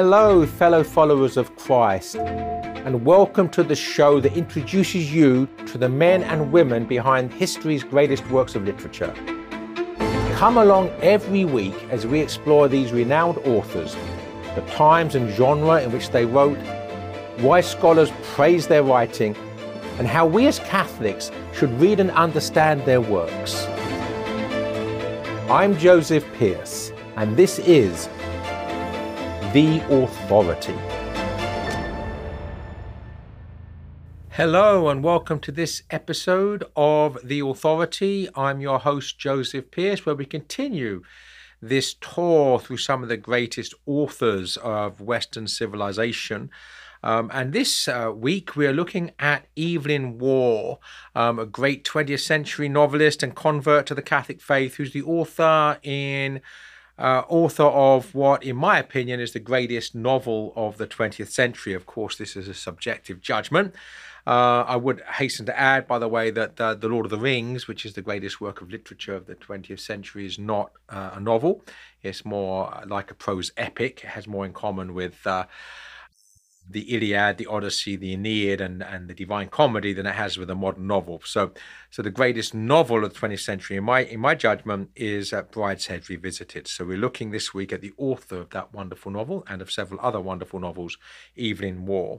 Hello, fellow followers of Christ, and welcome to the show that introduces you to the men and women behind history's greatest works of literature. Come along every week as we explore these renowned authors, the times and genre in which they wrote, why scholars praise their writing, and how we as Catholics should read and understand their works. I'm Joseph Pearce, and this is The Authority. Hello, and welcome to this episode of The Authority. I'm your host, Joseph Pearce, where we continue this tour through some of the greatest authors of Western civilization. Um, and this uh, week we are looking at Evelyn Waugh, um, a great 20th century novelist and convert to the Catholic faith, who's the author in uh, author of what, in my opinion, is the greatest novel of the 20th century. Of course, this is a subjective judgment. Uh, I would hasten to add, by the way, that uh, The Lord of the Rings, which is the greatest work of literature of the 20th century, is not uh, a novel. It's more like a prose epic. It has more in common with uh, the Iliad, the Odyssey, the Aeneid, and, and the Divine Comedy than it has with a modern novel. So, so the greatest novel of the 20th century, in my in my judgment, is uh, Brideshead Revisited. So we're looking this week at the author of that wonderful novel and of several other wonderful novels, Evelyn Waugh.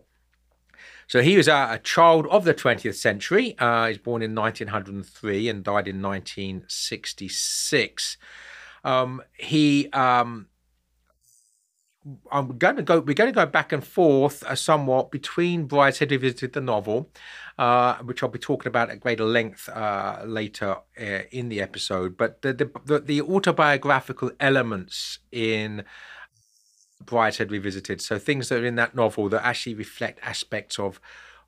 So he was a, a child of the 20th century. Uh, he was born in 1903 and died in 1966. Um, he um, I'm going to go. We're going to go back and forth uh, somewhat between Brideshead Revisited the novel, uh, which I'll be talking about at greater length uh, later uh, in the episode. But the, the, the autobiographical elements in Brideshead Revisited, so things that are in that novel that actually reflect aspects of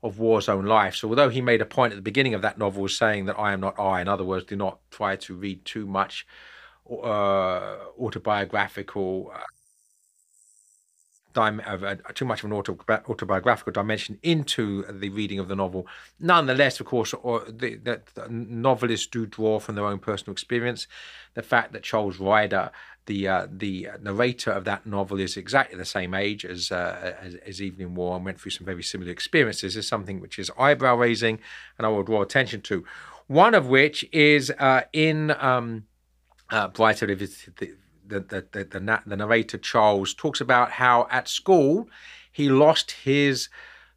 of Waugh's own life. So although he made a point at the beginning of that novel saying that I am not I, in other words, do not try to read too much uh, autobiographical uh, too much of an autobiographical dimension into the reading of the novel. Nonetheless, of course, or the, the, the, novelists do draw from their own personal experience. The fact that Charles Ryder, the uh, the narrator of that novel, is exactly the same age as, uh, as, as Evelyn Waugh and went through some very similar experiences is something which is eyebrow raising, and I will draw attention to. One of which is uh, in um, uh, Brighter the, the, the, the, the, the narrator Charles talks about how at school he lost his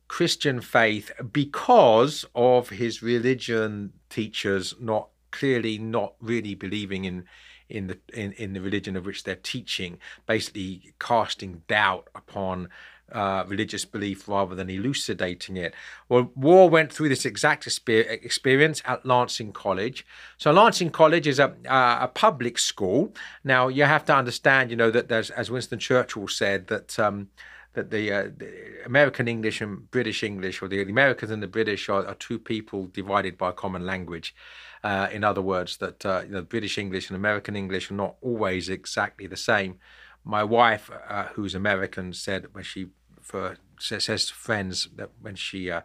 Christian faith because of his religion teachers not clearly not really believing in in the in, in the religion of which they're teaching, basically casting doubt upon uh, religious belief rather than elucidating it. Well, Waugh went through this exact experience at Lancing College. So Lancing College is a, uh, a public school. Now you have to understand, you know, that there's, as Winston Churchill said, that. Um, that the, uh, the, American English and British English, or the, the Americans and the British, are, are, two people divided by a common language. Uh, in other words, that uh, you know, British English and American English are not always exactly the same my wife, uh, who's American, said when she for says to friends that when she uh,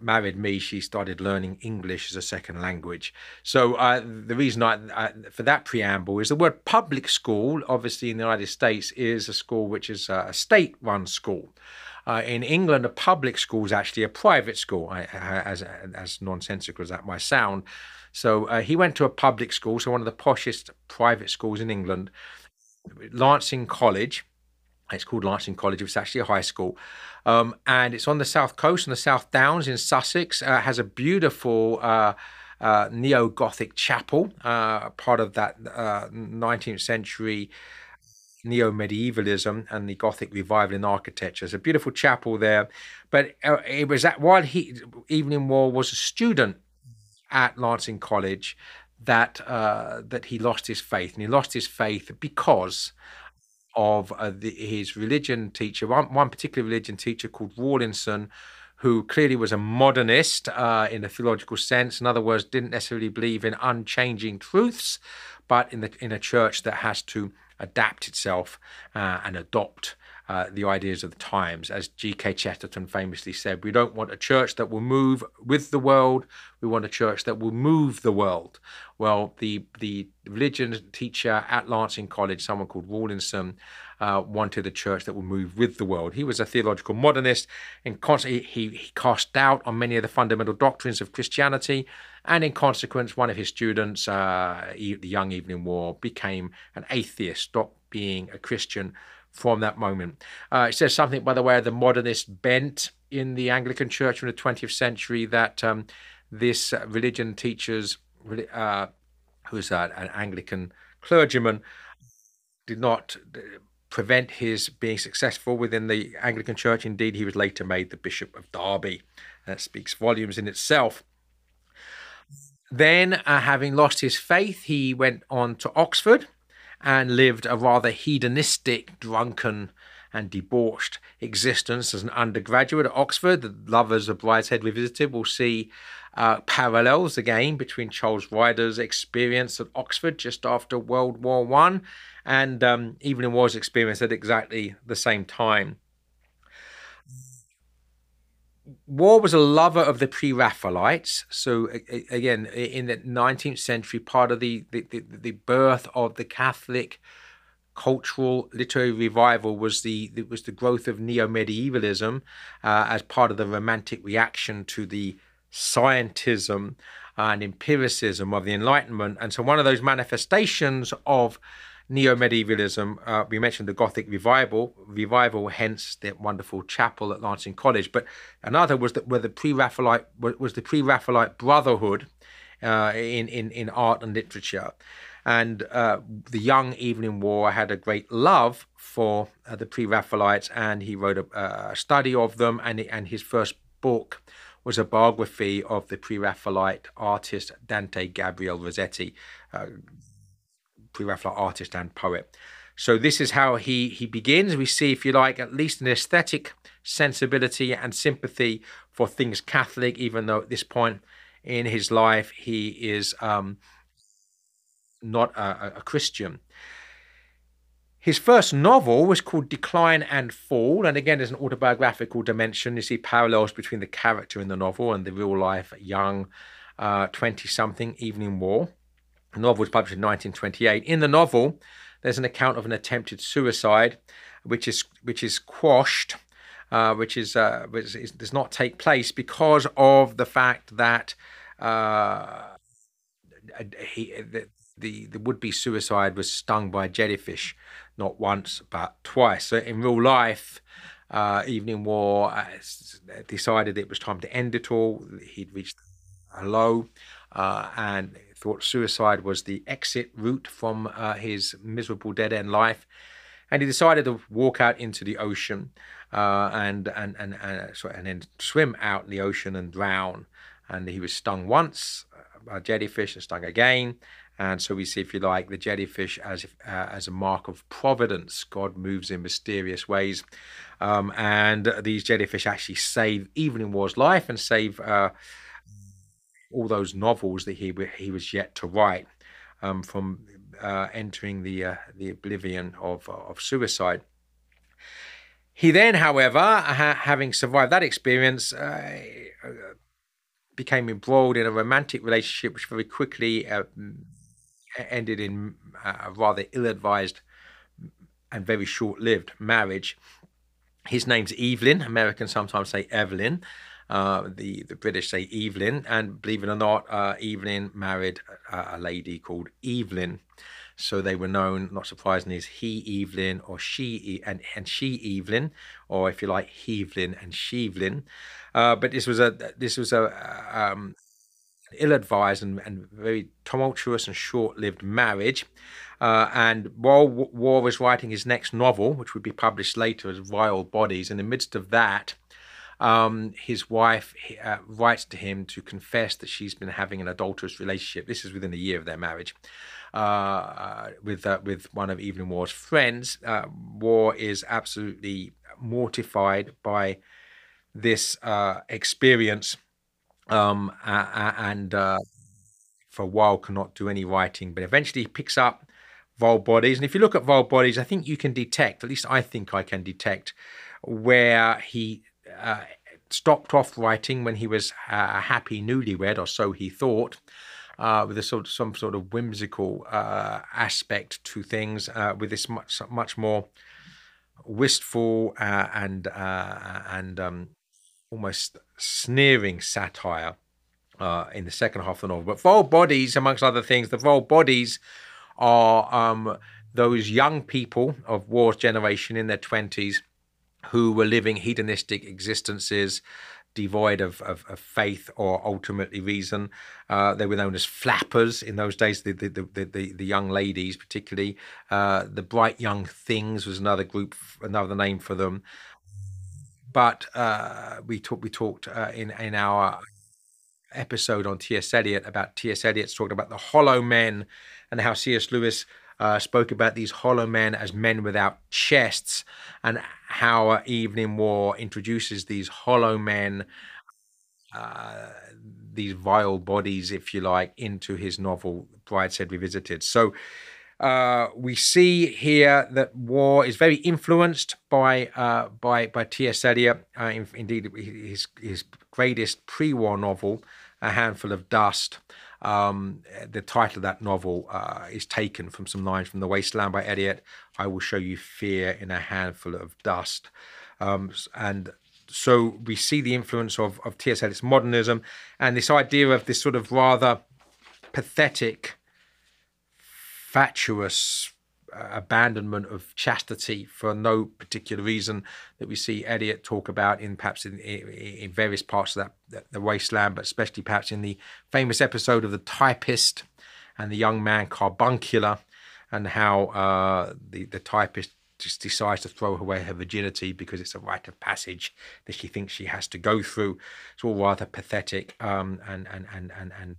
married me, she started learning English as a second language. So uh, the reason I, I, for that preamble is the word public school. Obviously, in the United States, is a school which is a state-run school. Uh, in England, a public school is actually a private school, as as nonsensical as that might sound. So uh, he went to a public school, so one of the poshest private schools in England, Lancing College. It's called Lancing College. It's actually a high school, um, and it's on the south coast, on the South Downs in Sussex. Uh, has a beautiful uh, uh, neo-Gothic chapel, uh, part of that 19th uh, century neo-medievalism and the Gothic revival in architecture. It's a beautiful chapel there, but uh, it was that while he Evelyn Waugh was a student at Lancing College that uh, that he lost his faith, and he lost his faith because of uh, the, his religion teacher, one, one particular religion teacher called Rawlinson, who clearly was a modernist uh, in a theological sense. In other words, didn't necessarily believe in unchanging truths, but in the in a church that has to adapt itself uh, and adopt uh, the ideas of the times. As G.K. Chesterton famously said, we don't want a church that will move with the world, we want a church that will move the world. Well, the, the religion teacher at Lancing College, someone called Rawlinson, uh, wanted a church that would move with the world. He was a theological modernist and constantly he, he cast doubt on many of the fundamental doctrines of Christianity. And in consequence, one of his students, uh, the young Evelyn Waugh, became an atheist, stopped being a Christian from that moment. Uh, it says something, by the way, of the modernist bent in the Anglican Church in the 20th century that um, this uh, religion teachers, uh, who's an Anglican clergyman, did not uh, prevent his being successful within the Anglican Church. Indeed, he was later made the Bishop of Derby. That speaks volumes in itself. Then, uh, having lost his faith, he went on to Oxford and lived a rather hedonistic, drunken, and debauched existence as an undergraduate at Oxford. The lovers of Brideshead Revisited will see uh, parallels again between Charles Ryder's experience at Oxford just after World War One and um, Evelyn Waugh's experience at exactly the same time. Waugh was a lover of the pre-Raphaelites. So again, in the 19th century, part of the, the, the, the birth of the Catholic cultural literary revival was the was the growth of neo-medievalism uh, as part of the romantic reaction to the scientism and empiricism of the Enlightenment. And so one of those manifestations of neo-medievalism. Uh, we mentioned the Gothic revival, revival, hence the wonderful chapel at Lancing College. But another was that where the pre-Raphaelite was the pre-Raphaelite brotherhood uh, in in in art and literature, and uh, the young Evelyn Waugh had a great love for uh, the pre-Raphaelites, and he wrote a, a study of them, and and his first book was a biography of the pre-Raphaelite artist Dante Gabriel Rossetti. Uh, pre-Raphaelite artist and poet. So this is how he he begins. We see, if you like, at least an aesthetic sensibility and sympathy for things Catholic, even though at this point in his life he is um, not a, a Christian. His first novel was called Decline and Fall, and again, there's an autobiographical dimension. You see parallels between the character in the novel and the real life young 20 uh, something Evelyn Waugh. The novel was published in 1928. In the novel, there's an account of an attempted suicide, which is which is quashed, uh, which is uh, which is, does not take place because of the fact that uh, he, the, the, the would-be suicide was stung by jellyfish, not once but twice. So in real life, uh, Evelyn Waugh uh, decided it was time to end it all. He'd reached a low, uh, and thought suicide was the exit route from uh, his miserable dead end life. And he decided to walk out into the ocean uh, and, and, and, and, uh, and then swim out in the ocean and drown. And he was stung once by a jellyfish and stung again. And so we see, if you like, the jellyfish as uh, as a mark of providence. God moves in mysterious ways, um, and these jellyfish actually save Evelyn Waugh's life and save uh, all those novels that he he was yet to write um, from uh, entering the uh, the oblivion of of suicide. He then, however, ha- having survived that experience, uh, became embroiled in a romantic relationship, which very quickly uh, ended in a rather ill-advised and very short-lived marriage. His name's Evelyn. Americans sometimes say Evelyn. Uh, the the British say Evelyn, and believe it or not, uh, Evelyn married a, a, lady called Evelyn. So they were known, not surprisingly, as he Evelyn or she and and she Evelyn, or if you like, Evelyn and Shevelyn. Uh, but this was a this was a um, ill-advised and, and, very tumultuous and short-lived marriage. Uh, and while Waugh was writing his next novel, which would be published later as Vile Bodies, in the midst of that, um, his wife uh, writes to him to confess that she's been having an adulterous relationship. This is within a year of their marriage. Uh, uh with uh, with one of Evelyn Waugh's friends, uh, Waugh is absolutely mortified by this uh, experience, um, and for a while cannot do any writing. But eventually, he picks up Vile Bodies. And if you look at Vile Bodies, I think you can detect, at least I think I can detect, where he uh, stopped off writing when he was a happy newlywed, or so he thought. Uh, with a sort of, some sort of whimsical uh, aspect to things, uh, with this much much more wistful uh, and uh, and um, almost sneering satire uh, in the second half of the novel. But Vile Bodies, amongst other things, the vile bodies are um, those young people of Waugh's generation in their 20s who were living hedonistic existences devoid of, of, of, faith or ultimately reason. Uh, they were known as flappers in those days, the, the, the, the, the young ladies, particularly. Uh, the Bright Young Things was another group, another name for them. But uh, we, talk, we talked uh, in, in our episode on T.S. Eliot about T.S. Eliot's talked about the hollow men and how C.S. Lewis uh, spoke about these hollow men as men without chests, and how Evelyn Waugh introduces these hollow men, uh, these vile bodies, if you like, into his novel Brideshead Revisited. So uh, we see here that Waugh is very influenced by uh, by by T.S. Eliot. Uh, in, indeed, his his greatest pre-war novel, A Handful of Dust, um, the title of that novel uh, is taken from some lines from The Wasteland by Eliot. I will show you fear in a handful of dust. Um, and so we see the influence of, of T.S. Eliot's modernism and this idea of this sort of rather pathetic, fatuous abandonment of chastity for no particular reason that we see Eliot talk about in perhaps in, in various parts of that the wasteland, but especially perhaps in the famous episode of the typist and the young man Carbuncular, and how uh, the the typist just decides to throw away her virginity because it's a rite of passage that she thinks she has to go through. It's all rather pathetic um, and, and and and and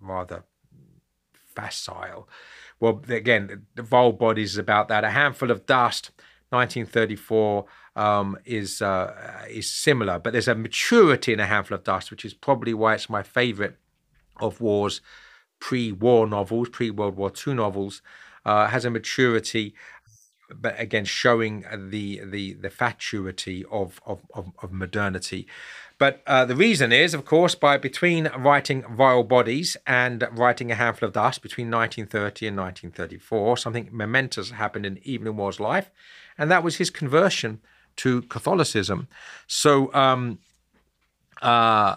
rather facile. Well, again, the Vile Bodies is about that. A Handful of Dust, 1934, um, is uh, is similar, but there's a maturity in A Handful of Dust, which is probably why it's my favourite of Waugh's pre-war novels, pre-World War II novels. Uh, has a maturity but again showing the the the fatuity of of, of, of modernity but uh, the reason is, of course, by between writing Vile Bodies and writing A Handful of Dust between 1930 and 1934, something momentous happened in Evelyn Waugh's life, and that was his conversion to Catholicism. So um, uh,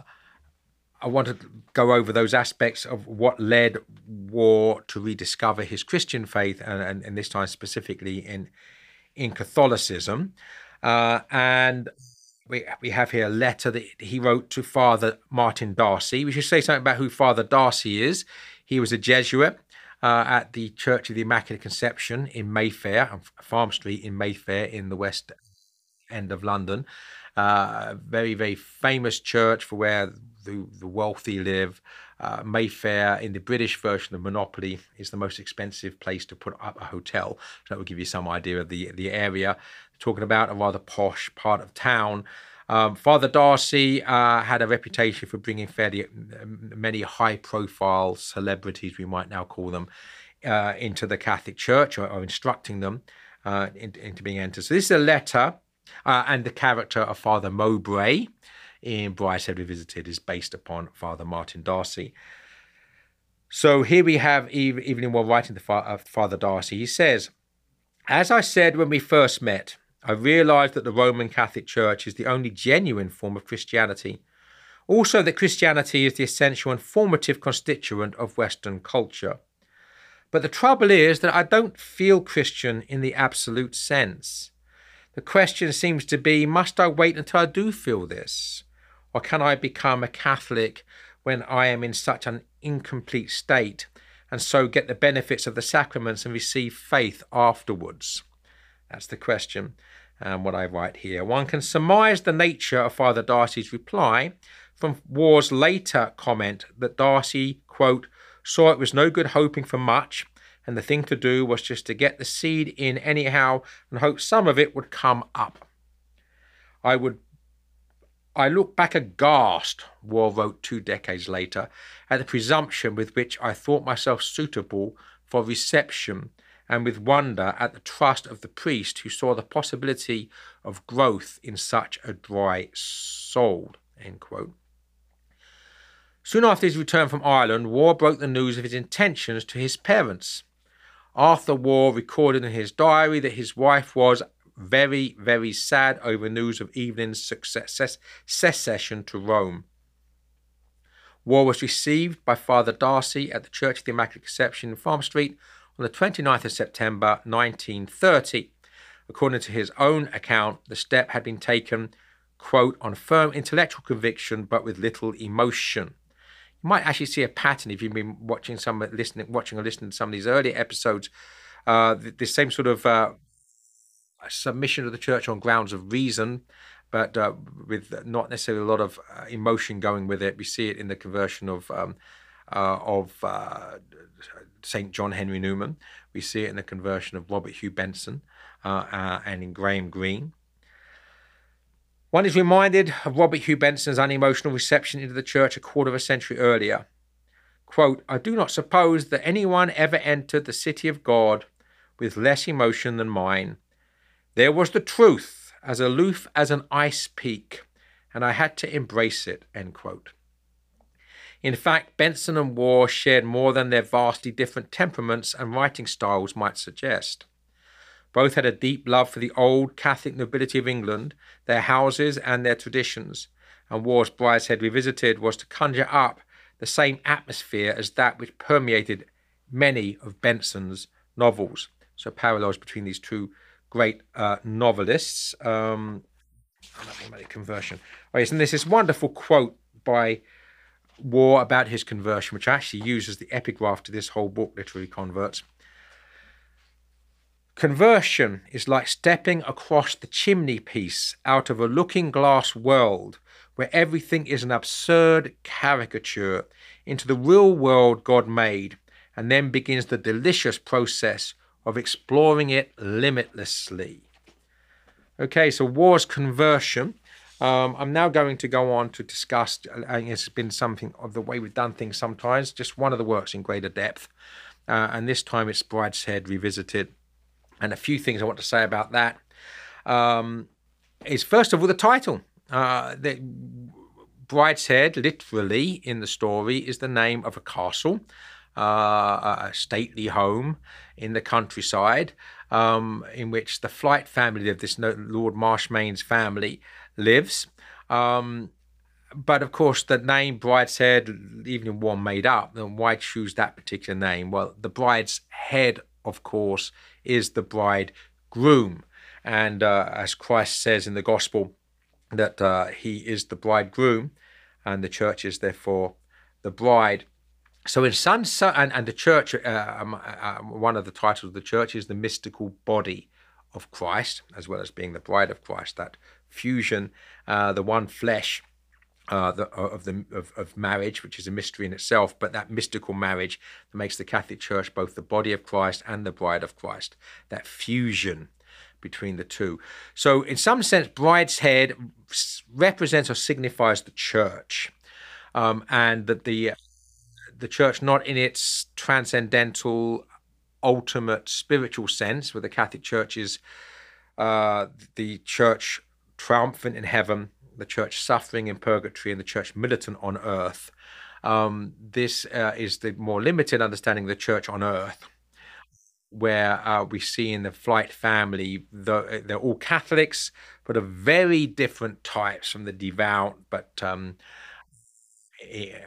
I want to go over those aspects of what led Waugh to rediscover his Christian faith, and, and, and this time specifically in in Catholicism. Uh, and we, we have here a letter that he wrote to Father Martin D'Arcy. We should say something about who Father D'Arcy is. He was a Jesuit uh, at the Church of the Immaculate Conception in Mayfair, Farm Street in Mayfair in the west end of London. Uh, very, very famous church for where the, the wealthy live. Uh, Mayfair, in the British version of Monopoly, is the most expensive place to put up a hotel. So that will give you some idea of the, the area talking about a rather posh part of town. Um, Father D'Arcy uh, had a reputation for bringing fairly um, many high-profile celebrities, we might now call them, uh, into the Catholic Church or, or instructing them uh, into, into, being entered. So this is a letter, uh, and the character of Father Mowbray in Bryce Brideshead Revisited is based upon Father Martin D'Arcy. So here we have Evelyn while writing to uh, Father Darcy. He says, "As I said when we first met." I realized that the Roman Catholic Church is the only genuine form of Christianity. Also, that Christianity is the essential and formative constituent of Western culture. But the trouble is that I don't feel Christian in the absolute sense. The question seems to be must I wait until I do feel this? Or can I become a Catholic when I am in such an incomplete state and so get the benefits of the sacraments and receive faith afterwards? That's the question and what I write here. One can surmise the nature of Father D'Arcy's reply from Waugh's later comment that D'Arcy, quote, saw it was no good hoping for much, and the thing to do was just to get the seed in anyhow and hope some of it would come up. I would I look back aghast, Waugh wrote two decades later, at the presumption with which I thought myself suitable for reception and with wonder at the trust of the priest who saw the possibility of growth in such a dry soul. Soon after his return from Ireland, Waugh broke the news of his intentions to his parents. Arthur Waugh recorded in his diary that his wife was very, very sad over news of Evelyn's success, secession to Rome. Waugh was received by Father D'Arcy at the Church of the Immaculate Conception in Farm Street on the 29th of September 1930. According to his own account, the step had been taken, quote, on firm intellectual conviction but with little emotion. You might actually see a pattern if you've been watching some listening, watching or listening to some of these earlier episodes. Uh, the, the, same sort of uh, submission of the church on grounds of reason, but uh, with not necessarily a lot of uh, emotion going with it. We see it in the conversion of um, uh, of uh, Saint John Henry Newman. We see it in the conversion of Robert Hugh Benson and in Graham Greene. One is reminded of Robert Hugh Benson's unemotional reception into the church a quarter of a century earlier. Quote, I do not suppose that anyone ever entered the city of God with less emotion than mine. There was the truth, as aloof as an ice peak, and I had to embrace it. End quote. In fact, Benson and Waugh shared more than their vastly different temperaments and writing styles might suggest. Both had a deep love for the old Catholic nobility of England, their houses, and their traditions, and Waugh's Brideshead Revisited was to conjure up the same atmosphere as that which permeated many of Benson's novels. So, parallels between these two great uh, novelists. Um, conversion. Oh, yes, and there's this wonderful quote by Waugh about his conversion, which I actually uses the epigraph to this whole book, Literary Converts. Conversion is like stepping across the chimney piece out of a looking glass world where everything is an absurd caricature into the real world God made, and then begins the delicious process of exploring it limitlessly. Okay, so Waugh's conversion. Um, I'm now going to go on to discuss, and it's been something of the way we've done things sometimes, just one of the works in greater depth. Uh, and this time it's Brideshead Revisited and a few things I want to say about that um, is first of all the title. Uh, the Brideshead, literally in the story, is the name of a castle, uh, a stately home in the countryside, um, in which the Flyte family of this Lord Marchmain's family lives. Um, but of course, the name Brideshead, even one made up, then why choose that particular name? Well, the bride's head, of course, is the bridegroom. And uh, as Christ says in the gospel, that uh, he is the bridegroom and the church is therefore the bride. So in some, and, and the church, uh, um, uh, one of the titles of the church is the mystical body of Christ, as well as being the bride of Christ, that fusion, uh, the one flesh uh, the, uh, of the of, of marriage, which is a mystery in itself, but that mystical marriage that makes the Catholic Church both the body of Christ and the bride of Christ, that fusion between the two. So, in some sense, Brideshead represents or signifies the church, um, and that the the church, not in its transcendental, ultimate spiritual sense, where the Catholic Church is uh, the church triumphant in heaven the church suffering in purgatory and the church militant on earth. Um, this uh, is the more limited understanding of the church on earth, where uh, we see in the Flyte family, the, they're all Catholics, but of very different types from the devout, but um,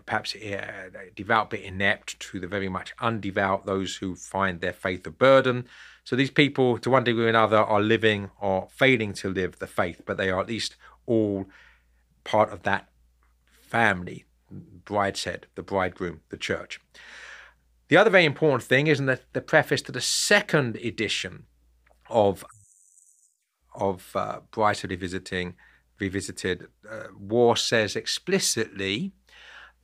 perhaps uh, devout but inept to the very much undevout, those who find their faith a burden. So these people, to one degree or another, are living or failing to live the faith, but they are at least all part of that family, Brideshead, the bridegroom, the church. The other very important thing is in the, the preface to the second edition of of uh, Brideshead Revisiting, Revisited, uh, Waugh says explicitly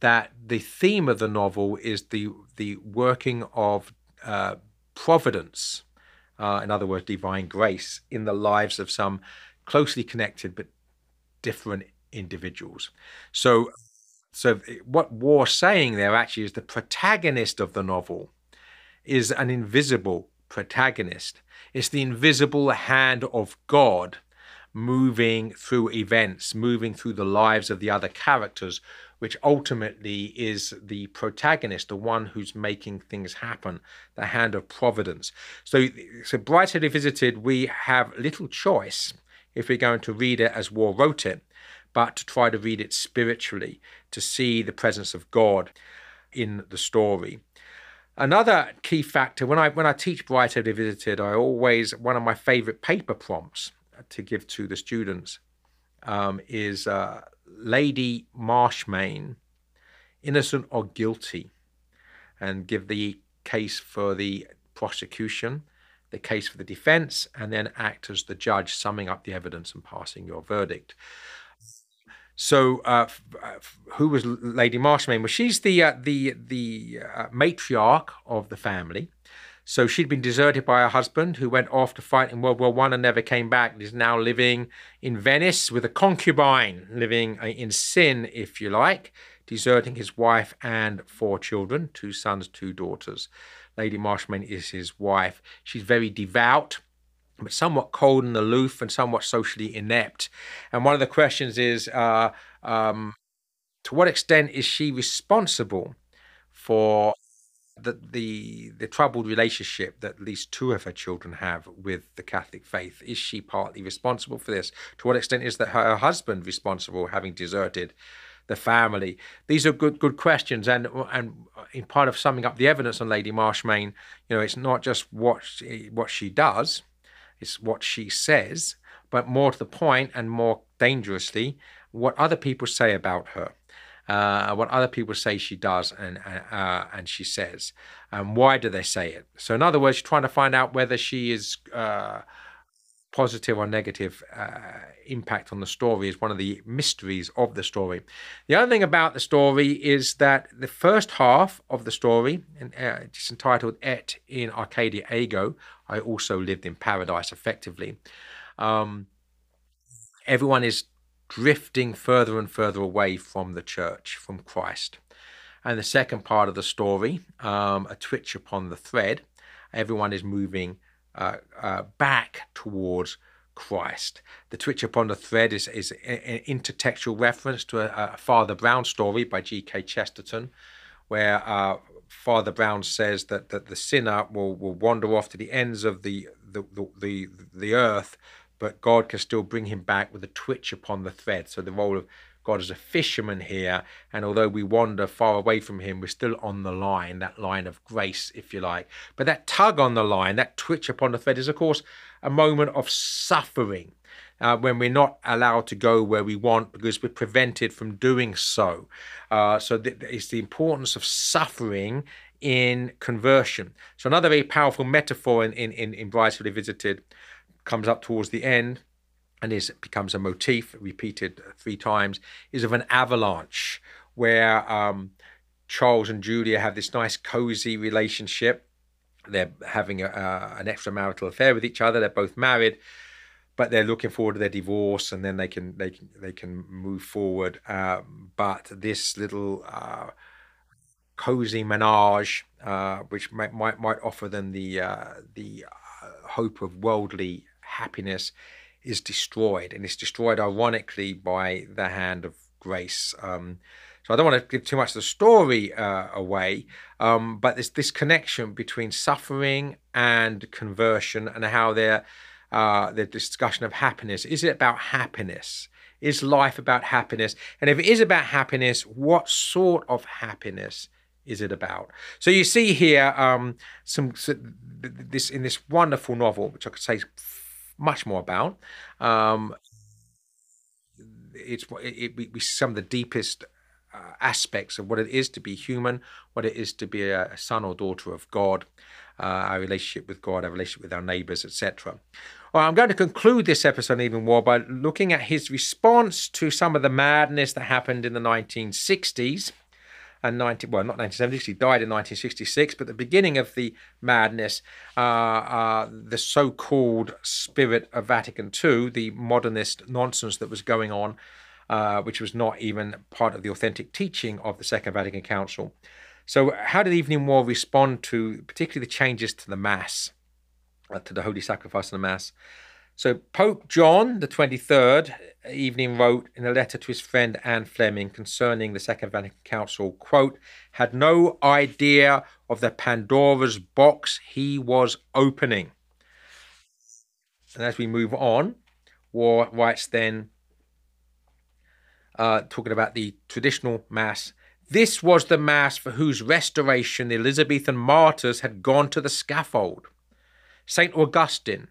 that the theme of the novel is the the working of uh, providence, uh, in other words, divine grace, in the lives of some closely connected but different individuals. So, so what Waugh's saying there actually is the protagonist of the novel is an invisible protagonist. It's the invisible hand of God moving through events, moving through the lives of the other characters, which ultimately is the protagonist, the one who's making things happen, the hand of providence. So, so Brideshead Visited, we have little choice if we're going to read it as Waugh wrote it, but to try to read it spiritually, to see the presence of God in the story. Another key factor when I when I teach Brideshead Revisited, I always one of my favorite paper prompts to give to the students um, is uh, Lady Marchmain, innocent or guilty, and give the case for the prosecution, the case for the defense, and then act as the judge, summing up the evidence and passing your verdict. So, uh, uh who was Lady Marchmain? Well, she's the uh, the the uh, matriarch of the family. So she'd been deserted by her husband, who went off to fight in World War One and never came back. And is now living in Venice with a concubine, living uh, in sin, if you like, deserting his wife and four children, two sons, two daughters. Lady Marchmain is his wife. She's very devout, but somewhat cold and aloof, and somewhat socially inept. And one of the questions is, uh, um, to what extent is she responsible for the, the the troubled relationship that at least two of her children have with the Catholic faith. Is she partly responsible for this? To what extent is that her husband responsible, having deserted the family? These are good good questions, and and in part of summing up the evidence on Lady Marchmain, you know, it's not just what she, what she does, it's what she says, but more to the point and more dangerously, what other people say about her uh, what other people say she does and uh, and she says, and why do they say it? So in other words, trying to find out whether she is uh, positive or negative uh, impact on the story is one of the mysteries of the story. The other thing about the story is that the first half of the story, and uh, it's entitled "Et in Arcadia Ego," I also lived in paradise effectively. Um, everyone is drifting further and further away from the church, from Christ. And the second part of the story, um, a twitch upon the thread, everyone is moving uh, uh, back towards Christ. The twitch upon the thread is, is an intertextual reference to a, a Father Brown story by G.K. Chesterton, where uh, Father Brown says that, that the sinner will, will wander off to the ends of the, the, the, the, the earth but God can still bring him back with a twitch upon the thread. So the role of God as a fisherman here, and although we wander far away from him, we're still on the line, that line of grace, if you like. But that tug on the line, that twitch upon the thread, is of course a moment of suffering. Uh, when we're not allowed to go where we want because we're prevented from doing so. Uh, so th- it's the importance of suffering in conversion. So another very powerful metaphor in in in, in Brideshead Revisited comes up towards the end and is becomes a motif repeated three times is of an avalanche where um, Charles and Julia have this nice cozy relationship. They're having a, uh, an extramarital affair with each other. They're both married, but they're looking forward to their divorce, and then they can they can they can move forward. Um, but this little uh, cozy menage, uh, which might, might might offer them the uh, the uh, hope of worldly happiness is destroyed, and it's destroyed ironically by the hand of grace. Um, so I don't want to give too much of the story uh, away, um, but there's this connection between suffering and conversion, and how they're uh, the discussion of happiness. Is it about happiness? Is life about happiness? And if it is about happiness, what sort of happiness is it about? So you see here um, some so this in this wonderful novel, which I could say much more about. Um, it's it, it, some of the deepest uh, aspects of what it is to be human, what it is to be a, a son or daughter of God, uh, our relationship with God, our relationship with our neighbors, etc. Well, I'm going to conclude this episode even more by looking at his response to some of the madness that happened in the 1960s and 19, well, not 1976, he died in 1966, but the beginning of the madness, uh, uh, the so called spirit of Vatican II, the modernist nonsense that was going on, uh, which was not even part of the authentic teaching of the Second Vatican Council. So, how did Evelyn Waugh respond to particularly the changes to the Mass, uh, to the Holy Sacrifice of the Mass? So, Pope John the 23rd evening wrote in a letter to his friend Anne Fleming concerning the Second Vatican Council, quote, had no idea of the Pandora's box he was opening. And as we move on, Waugh writes then, uh, talking about the traditional Mass, this was the Mass for whose restoration the Elizabethan martyrs had gone to the scaffold. St. Augustine,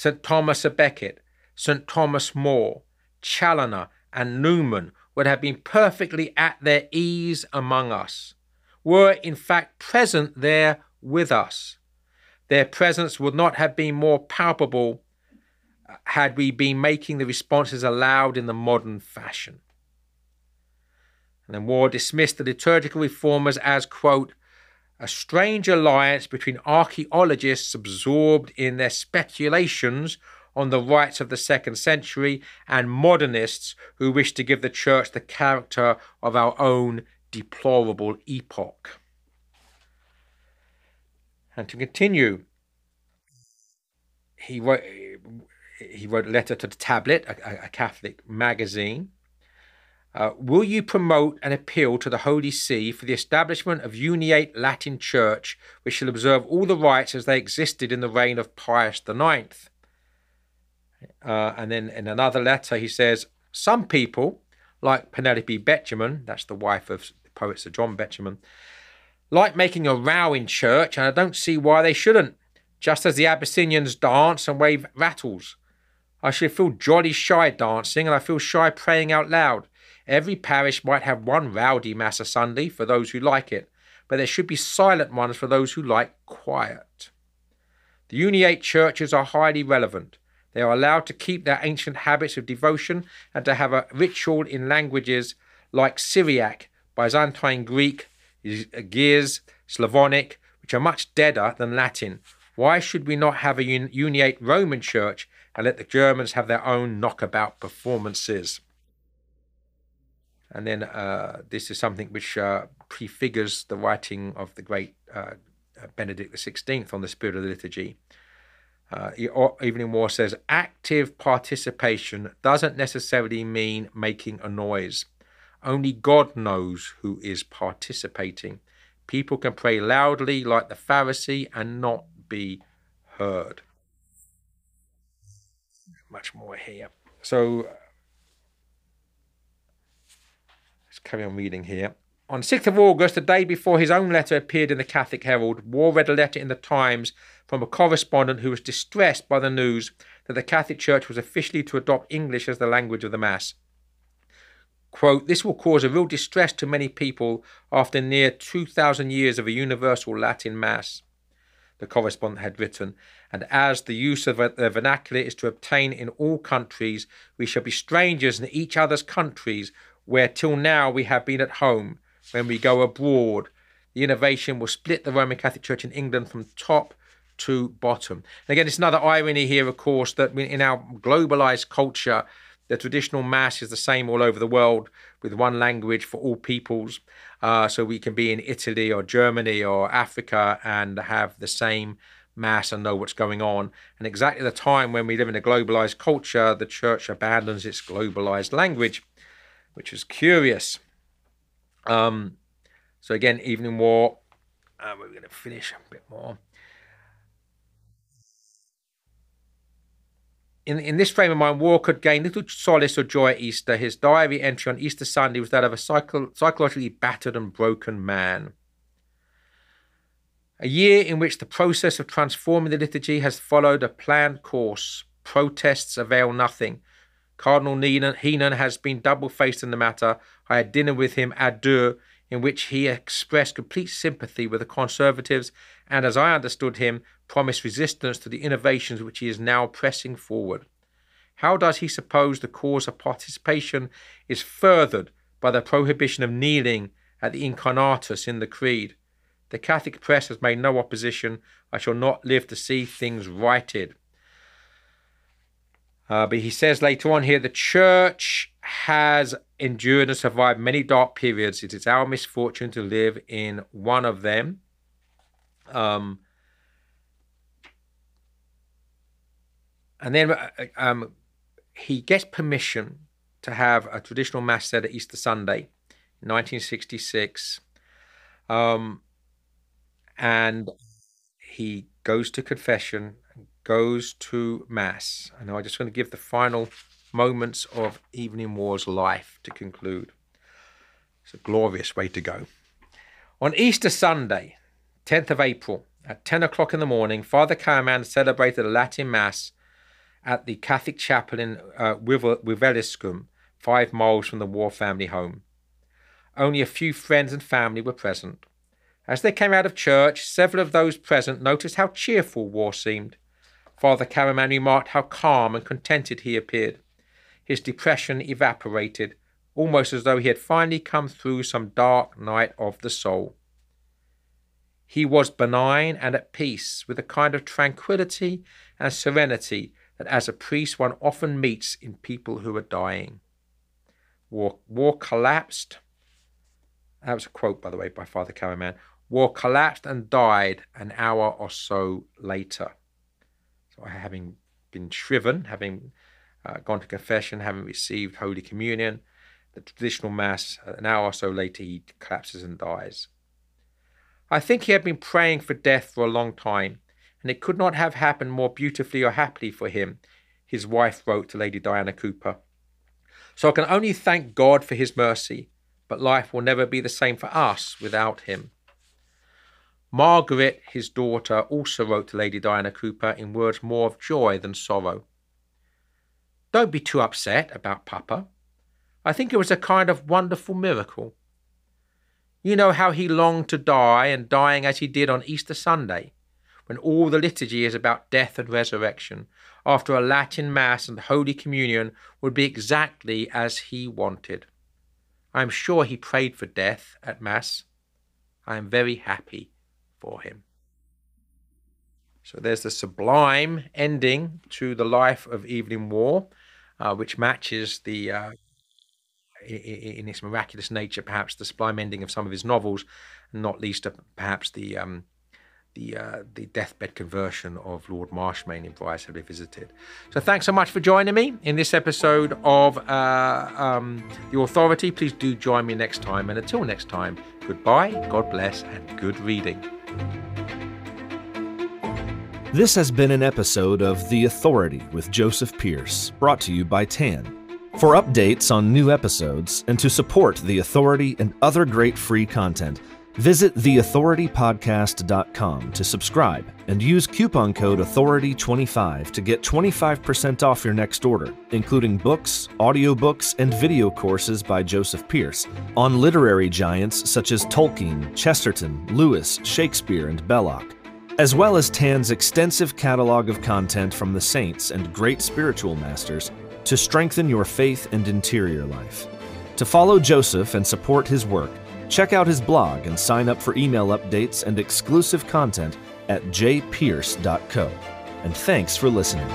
St. Thomas a Becket, St. Thomas More, Challoner, and Newman would have been perfectly at their ease among us, were in fact present there with us. Their presence would not have been more palpable uh, had we been making the responses aloud in the modern fashion. And then Waugh dismissed the liturgical reformers as, quote, a strange alliance between archaeologists absorbed in their speculations on the rites of the second century and modernists who wish to give the church the character of our own deplorable epoch. And to continue, he wrote, he wrote a letter to the Tablet, a, a Catholic magazine. Uh, will you promote an appeal to the Holy See for the establishment of Uniate Latin Church, which shall observe all the rites as they existed in the reign of Pius IX? Uh, and then in another letter, he says, Some people, like Penelope Betjeman, that's the wife of the poet Sir John Betjeman, like making a row in church, and I don't see why they shouldn't, just as the Abyssinians dance and wave rattles. I should feel jolly shy dancing, and I feel shy praying out loud. Every parish might have one rowdy Mass a Sunday for those who like it, but there should be silent ones for those who like quiet. The Uniate churches are highly relevant. They are allowed to keep their ancient habits of devotion and to have a ritual in languages like Syriac, Byzantine Greek, Ge'ez, Slavonic, which are much deader than Latin. Why should we not have a uniate Roman church and let the Germans have their own knockabout performances? And then uh, this is something which uh, prefigures the writing of the great uh, Benedict XVI on the spirit of the liturgy. Uh, Evelyn Waugh says active participation doesn't necessarily mean making a noise. Only God knows who is participating. People can pray loudly like the Pharisee and not be heard. Much more here. So carry on reading here. On 6th of August, the day before his own letter appeared in the Catholic Herald, Waugh read a letter in the Times from a correspondent who was distressed by the news that the Catholic Church was officially to adopt English as the language of the Mass. Quote, this will cause a real distress to many people after near 2,000 years of a universal Latin Mass, the correspondent had written. And as the use of the vernacular is to obtain in all countries, we shall be strangers in each other's countries, where till now we have been at home when we go abroad. The innovation will split the Roman Catholic Church in England from top to bottom. And again, it's another irony here, of course, that in our globalized culture, the traditional mass is the same all over the world with one language for all peoples. Uh, so we can be in Italy or Germany or Africa and have the same mass and know what's going on. And exactly the time when we live in a globalized culture, the church abandons its globalized language, which is curious. Um, so again, Evelyn Waugh. Uh, we're going to finish a bit more. In, in this frame of mind, Waugh could gain little solace or joy at Easter. His diary entry on Easter Sunday was that of a psycho- psychologically battered and broken man. A year in which the process of transforming the liturgy has followed a planned course. Protests avail nothing. Cardinal Heenan has been double faced in the matter. I had dinner with him at deux, in which he expressed complete sympathy with the Conservatives and, as I understood him, promised resistance to the innovations which he is now pressing forward. How does he suppose the cause of participation is furthered by the prohibition of kneeling at the incarnatus in the Creed? The Catholic press has made no opposition. I shall not live to see things righted. Uh, but he says later on here the church has endured and survived many dark periods. It is our misfortune to live in one of them. Um, and then uh, um, he gets permission to have a traditional mass said at Easter Sunday, 1966. Um, and he goes to confession, goes to mass. And I'm just going to give the final moments of Evelyn Waugh's life to conclude. It's a glorious way to go. On Easter Sunday, 10th of April, at 10 o'clock in the morning, Father Caraman celebrated a Latin Mass at the Catholic chapel in uh, Wiveliscombe, five miles from the Waugh family home. Only a few friends and family were present. As they came out of church, several of those present noticed how cheerful Waugh seemed. Father Caraman remarked how calm and contented he appeared. His depression evaporated, almost as though he had finally come through some dark night of the soul. He was benign and at peace, with a kind of tranquillity and serenity that as a priest one often meets in people who are dying. War, Waugh collapsed. That was a quote, by the way, by Father Caraman. Waugh collapsed and died an hour or so later. Having been shriven, having uh, gone to confession, having received Holy Communion, the traditional Mass, an hour or so later, he collapses and dies. I think he had been praying for death for a long time, and it could not have happened more beautifully or happily for him, his wife wrote to Lady Diana Cooper. So I can only thank God for his mercy, but life will never be the same for us without him. Margaret, his daughter, also wrote to Lady Diana Cooper in words more of joy than sorrow. Don't be too upset about Papa. I think it was a kind of wonderful miracle. You know how he longed to die, and dying as he did on Easter Sunday, when all the liturgy is about death and resurrection, after a Latin Mass and Holy Communion would be exactly as he wanted. I am sure he prayed for death at Mass. I am very happy for him. So there's the sublime ending to the life of Evelyn Waugh, uh, which matches the, uh, in, its miraculous nature, perhaps the sublime ending of some of his novels, not least perhaps the um, the uh, the deathbed conversion of Lord Marchmain in Brideshead Revisited. So thanks so much for joining me in this episode of uh, um, The Authority. Please do join me next time. And until next time, goodbye, God bless, and good reading. This has been an episode of The Authority with Joseph Pearce, brought to you by TAN. For updates on new episodes and to support The Authority and other great free content, visit theauthoritypodcast.com to subscribe and use coupon code AUTHORITY25 to get 25% off your next order, including books, audiobooks, and video courses by Joseph Pearce on literary giants such as Tolkien, Chesterton, Lewis, Shakespeare, and Belloc as well as Tan's extensive catalog of content from the saints and great spiritual masters to strengthen your faith and interior life. To follow Joseph and support his work, check out his blog and sign up for email updates and exclusive content at jpearce.co. And thanks for listening.